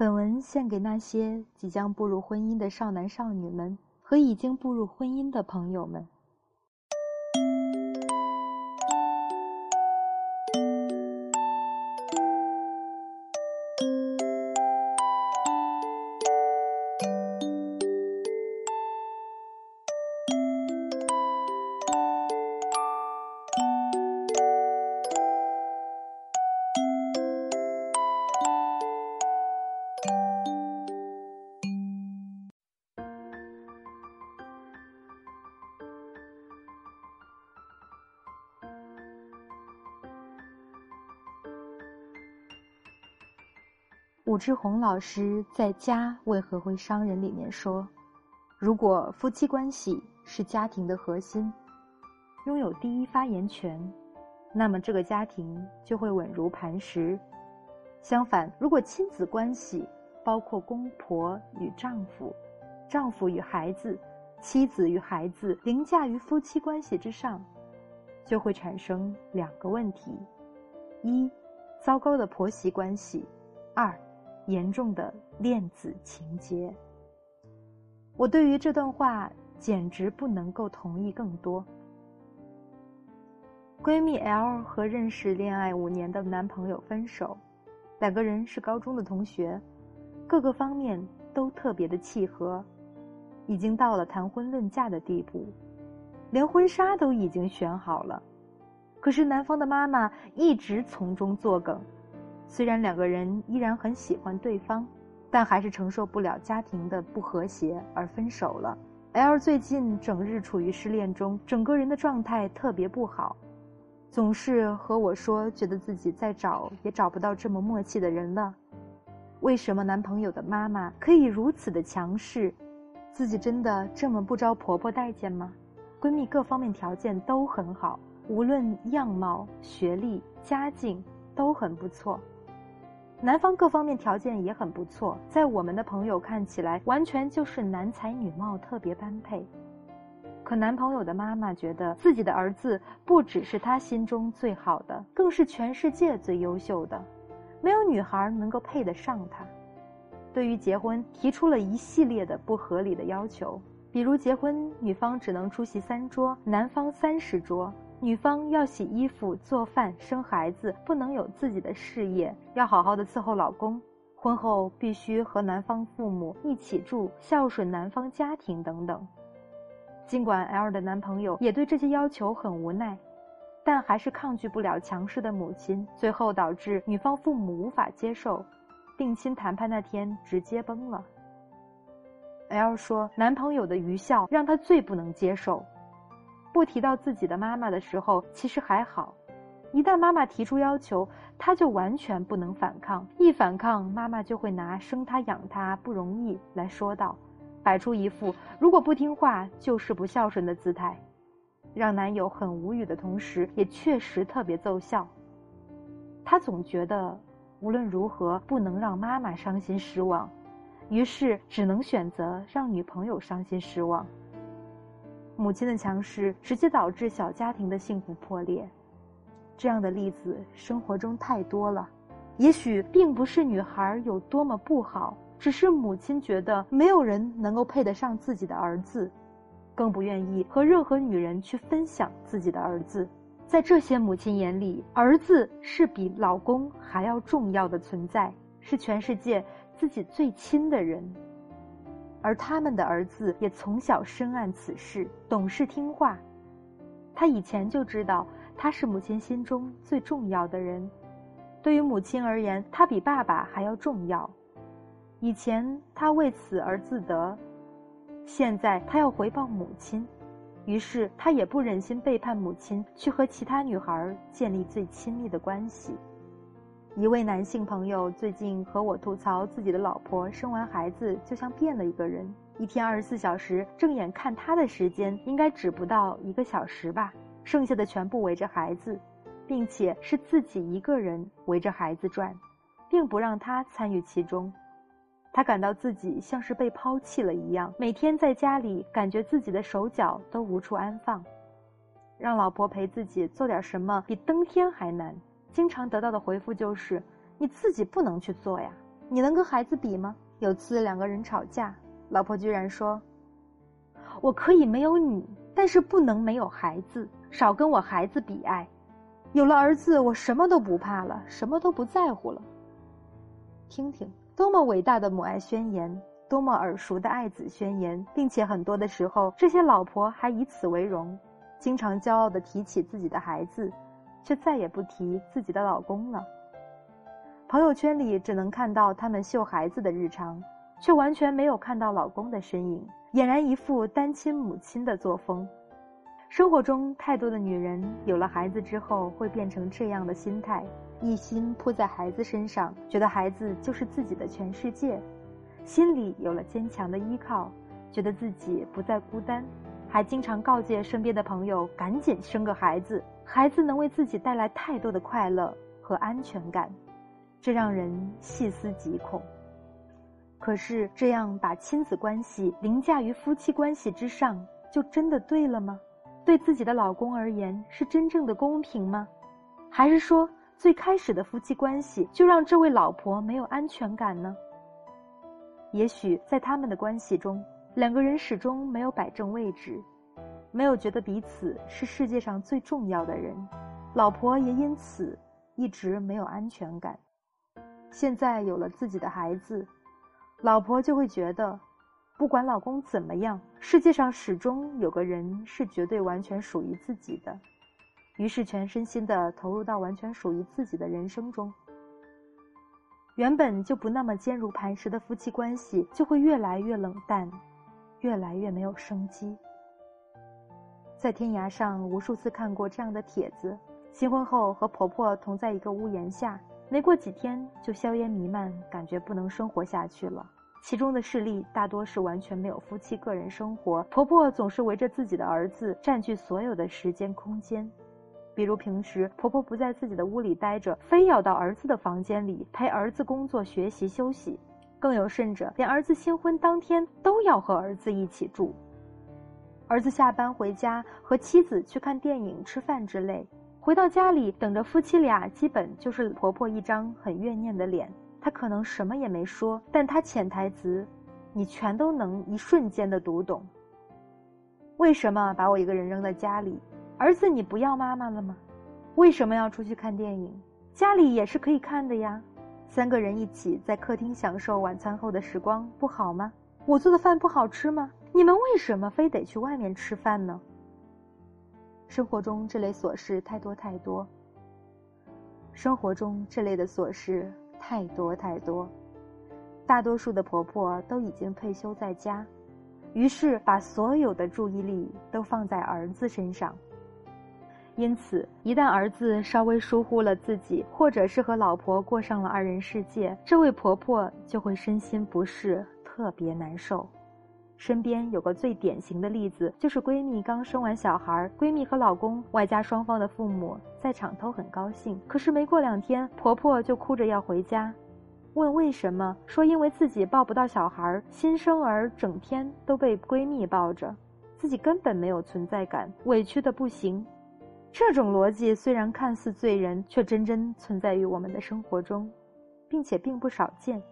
本文献给那些即将步入婚姻的少男少女们和已经步入婚姻的朋友们。武志红老师在《家为何会伤人》里面说：“如果夫妻关系是家庭的核心，拥有第一发言权，那么这个家庭就会稳如磐石。相反，如果亲子关系包括公婆与丈夫、丈夫与孩子、妻子与孩子凌驾于夫妻关系之上，就会产生两个问题：一，糟糕的婆媳关系；二。”严重的恋子情节。我对于这段话简直不能够同意更多。闺蜜 L 和认识恋爱五年的男朋友分手，两个人是高中的同学，各个方面都特别的契合，已经到了谈婚论嫁的地步，连婚纱都已经选好了。可是男方的妈妈一直从中作梗。虽然两个人依然很喜欢对方，但还是承受不了家庭的不和谐而分手了。L 最近整日处于失恋中，整个人的状态特别不好，总是和我说觉得自己再找也找不到这么默契的人了。为什么男朋友的妈妈可以如此的强势？自己真的这么不招婆婆待见吗？闺蜜各方面条件都很好，无论样貌、学历、家境都很不错。男方各方面条件也很不错，在我们的朋友看起来，完全就是男才女貌，特别般配。可男朋友的妈妈觉得自己的儿子不只是他心中最好的，更是全世界最优秀的，没有女孩能够配得上他。对于结婚，提出了一系列的不合理的要求，比如结婚女方只能出席三桌，男方三十桌。女方要洗衣服、做饭、生孩子，不能有自己的事业，要好好的伺候老公。婚后必须和男方父母一起住，孝顺男方家庭等等。尽管 L 的男朋友也对这些要求很无奈，但还是抗拒不了强势的母亲，最后导致女方父母无法接受，定亲谈判那天直接崩了。L 说，男朋友的愚孝让她最不能接受。不提到自己的妈妈的时候，其实还好；一旦妈妈提出要求，他就完全不能反抗。一反抗，妈妈就会拿生他养他不容易来说道，摆出一副如果不听话就是不孝顺的姿态，让男友很无语的同时，也确实特别奏效。他总觉得无论如何不能让妈妈伤心失望，于是只能选择让女朋友伤心失望。母亲的强势直接导致小家庭的幸福破裂，这样的例子生活中太多了。也许并不是女孩有多么不好，只是母亲觉得没有人能够配得上自己的儿子，更不愿意和任何女人去分享自己的儿子。在这些母亲眼里，儿子是比老公还要重要的存在，是全世界自己最亲的人。而他们的儿子也从小深谙此事，懂事听话。他以前就知道他是母亲心中最重要的人，对于母亲而言，他比爸爸还要重要。以前他为此而自得，现在他要回报母亲，于是他也不忍心背叛母亲，去和其他女孩建立最亲密的关系。一位男性朋友最近和我吐槽，自己的老婆生完孩子就像变了一个人，一天二十四小时正眼看他的时间应该只不到一个小时吧，剩下的全部围着孩子，并且是自己一个人围着孩子转，并不让他参与其中。他感到自己像是被抛弃了一样，每天在家里感觉自己的手脚都无处安放，让老婆陪自己做点什么比登天还难。经常得到的回复就是：“你自己不能去做呀，你能跟孩子比吗？有次两个人吵架，老婆居然说：“我可以没有你，但是不能没有孩子，少跟我孩子比爱。有了儿子，我什么都不怕了，什么都不在乎了。”听听，多么伟大的母爱宣言，多么耳熟的爱子宣言，并且很多的时候，这些老婆还以此为荣，经常骄傲的提起自己的孩子，却再也不提自己的老公了。朋友圈里只能看到他们秀孩子的日常，却完全没有看到老公的身影，俨然一副单亲母亲的作风。生活中太多的女人有了孩子之后会变成这样的心态，一心扑在孩子身上，觉得孩子就是自己的全世界，心里有了坚强的依靠，觉得自己不再孤单，还经常告诫身边的朋友赶紧生个孩子，孩子能为自己带来太多的快乐和安全感。这让人细思极恐。可是，这样把亲子关系凌驾于夫妻关系之上，就真的对了吗？对自己的老公而言，是真正的公平吗？还是说，最开始的夫妻关系就让这位老婆没有安全感呢？也许在他们的关系中，两个人始终没有摆正位置，没有觉得彼此是世界上最重要的人，老婆也因此一直没有安全感。现在有了自己的孩子，老婆就会觉得，不管老公怎么样，世界上始终有个人是绝对完全属于自己的，于是全身心的投入到完全属于自己的人生中。原本就不那么坚如磐石的夫妻关系，就会越来越冷淡，越来越没有生机。在天涯上无数次看过这样的帖子：新婚后和婆婆同在一个屋檐下。没过几天就硝烟弥漫，感觉不能生活下去了。其中的事例大多是完全没有夫妻个人生活，婆婆总是围着自己的儿子占据所有的时间空间。比如平时婆婆不在自己的屋里待着，非要到儿子的房间里陪儿子工作、学习、休息。更有甚者，连儿子新婚当天都要和儿子一起住。儿子下班回家和妻子去看电影、吃饭之类。回到家里，等着夫妻俩，基本就是婆婆一张很怨念的脸。她可能什么也没说，但她潜台词，你全都能一瞬间的读懂。为什么把我一个人扔在家里？儿子，你不要妈妈了吗？为什么要出去看电影？家里也是可以看的呀。三个人一起在客厅享受晚餐后的时光，不好吗？我做的饭不好吃吗？你们为什么非得去外面吃饭呢？生活中这类琐事太多太多。生活中这类的琐事太多太多，大多数的婆婆都已经退休在家，于是把所有的注意力都放在儿子身上。因此，一旦儿子稍微疏忽了自己，或者是和老婆过上了二人世界，这位婆婆就会身心不适，特别难受。身边有个最典型的例子，就是闺蜜刚生完小孩，闺蜜和老公外加双方的父母在场都很高兴。可是没过两天，婆婆就哭着要回家，问为什么？说因为自己抱不到小孩，新生儿整天都被闺蜜抱着，自己根本没有存在感，委屈的不行。这种逻辑虽然看似醉人，却真真存在于我们的生活中，并且并不少见。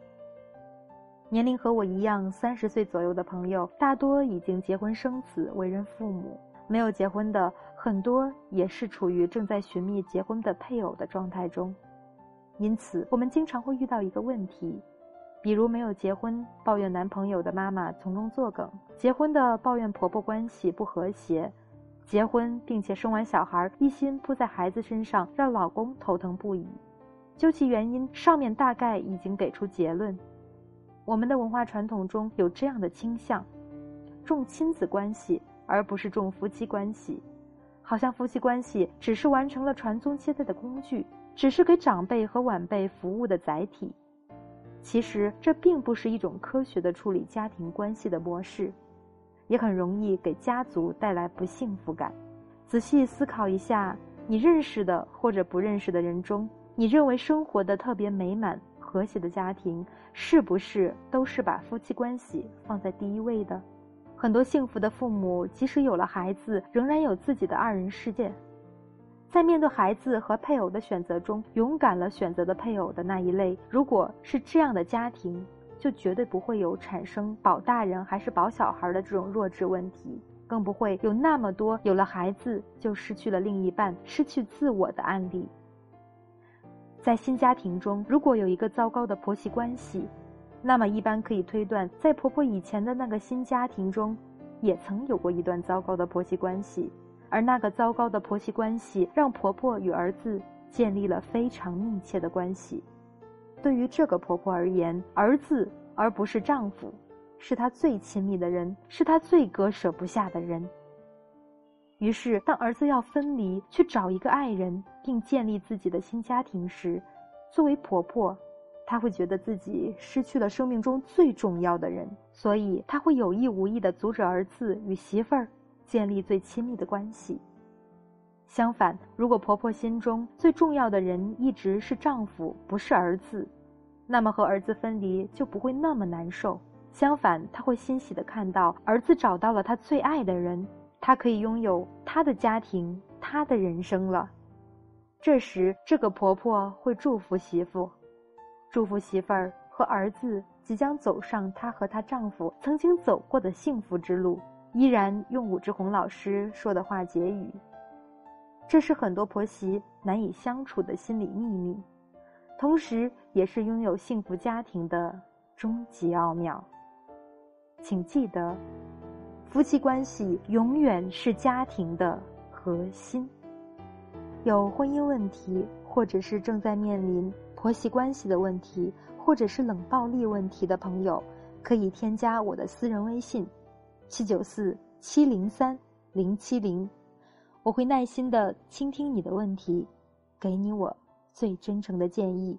年龄和我一样，三十岁左右的朋友，大多已经结婚生子，为人父母；没有结婚的，很多也是处于正在寻觅结婚的配偶的状态中。因此，我们经常会遇到一个问题，比如没有结婚抱怨男朋友的妈妈从中作梗，结婚的抱怨婆婆关系不和谐，结婚并且生完小孩一心扑在孩子身上，让老公头疼不已。究其原因，上面大概已经给出结论。我们的文化传统中有这样的倾向，重亲子关系而不是重夫妻关系，好像夫妻关系只是完成了传宗接代的工具，只是给长辈和晚辈服务的载体。其实这并不是一种科学的处理家庭关系的模式，也很容易给家族带来不幸福感。仔细思考一下，你认识的或者不认识的人中，你认为生活的特别美满。和谐的家庭是不是都是把夫妻关系放在第一位的？很多幸福的父母，即使有了孩子，仍然有自己的二人世界。在面对孩子和配偶的选择中，勇敢了选择的配偶的那一类，如果是这样的家庭，就绝对不会有产生保大人还是保小孩的这种弱智问题，更不会有那么多有了孩子就失去了另一半、失去自我的案例。在新家庭中，如果有一个糟糕的婆媳关系，那么一般可以推断，在婆婆以前的那个新家庭中，也曾有过一段糟糕的婆媳关系。而那个糟糕的婆媳关系，让婆婆与儿子建立了非常密切的关系。对于这个婆婆而言，儿子而不是丈夫，是她最亲密的人，是她最割舍不下的人。于是，当儿子要分离，去找一个爱人，并建立自己的新家庭时，作为婆婆，她会觉得自己失去了生命中最重要的人，所以她会有意无意地阻止儿子与媳妇儿。建立最亲密的关系。相反，如果婆婆心中最重要的人一直是丈夫，不是儿子，那么和儿子分离就不会那么难受。相反，她会欣喜地看到儿子找到了他最爱的人，他可以拥有他的家庭，他的人生了。这时，这个婆婆会祝福媳妇，祝福媳妇儿和儿子即将走上她和她丈夫曾经走过的幸福之路。依然用武志红老师说的话结语，这是很多婆媳难以相处的心理秘密，同时也是拥有幸福家庭的终极奥妙。请记得，夫妻关系永远是家庭的核心。有婚姻问题，或者是正在面临婆媳关系的问题，或者是冷暴力问题的朋友，可以添加我的私人微信。七九四七零三零七零，我会耐心的倾听你的问题，给你我最真诚的建议。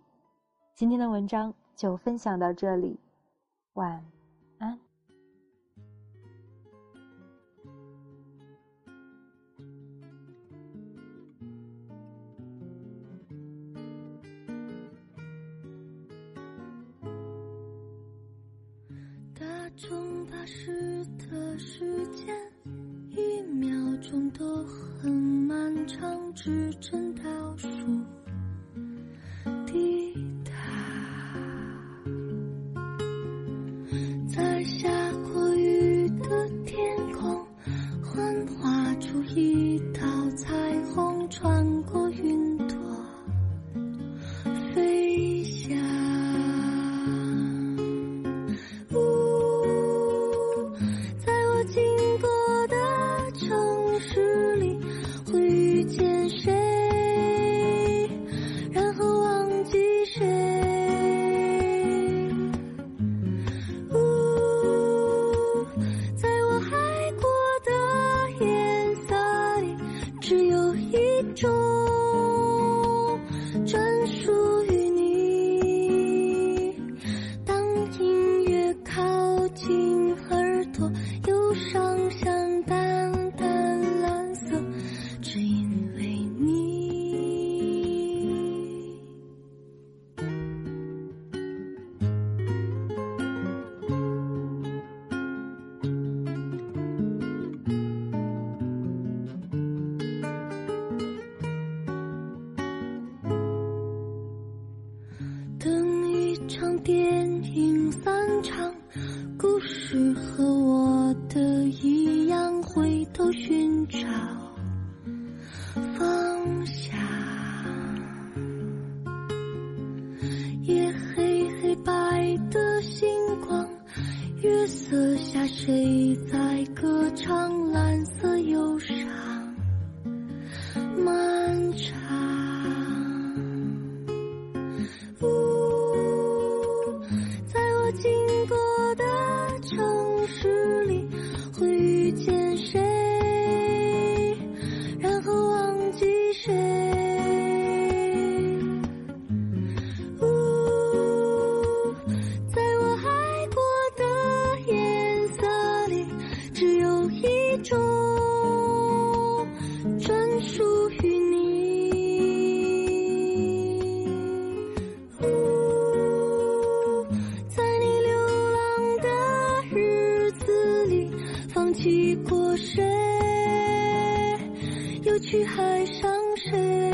今天的文章就分享到这里，晚安。时间，一秒钟都很漫长，指针放下夜黑黑白的星光月色下谁在去海上时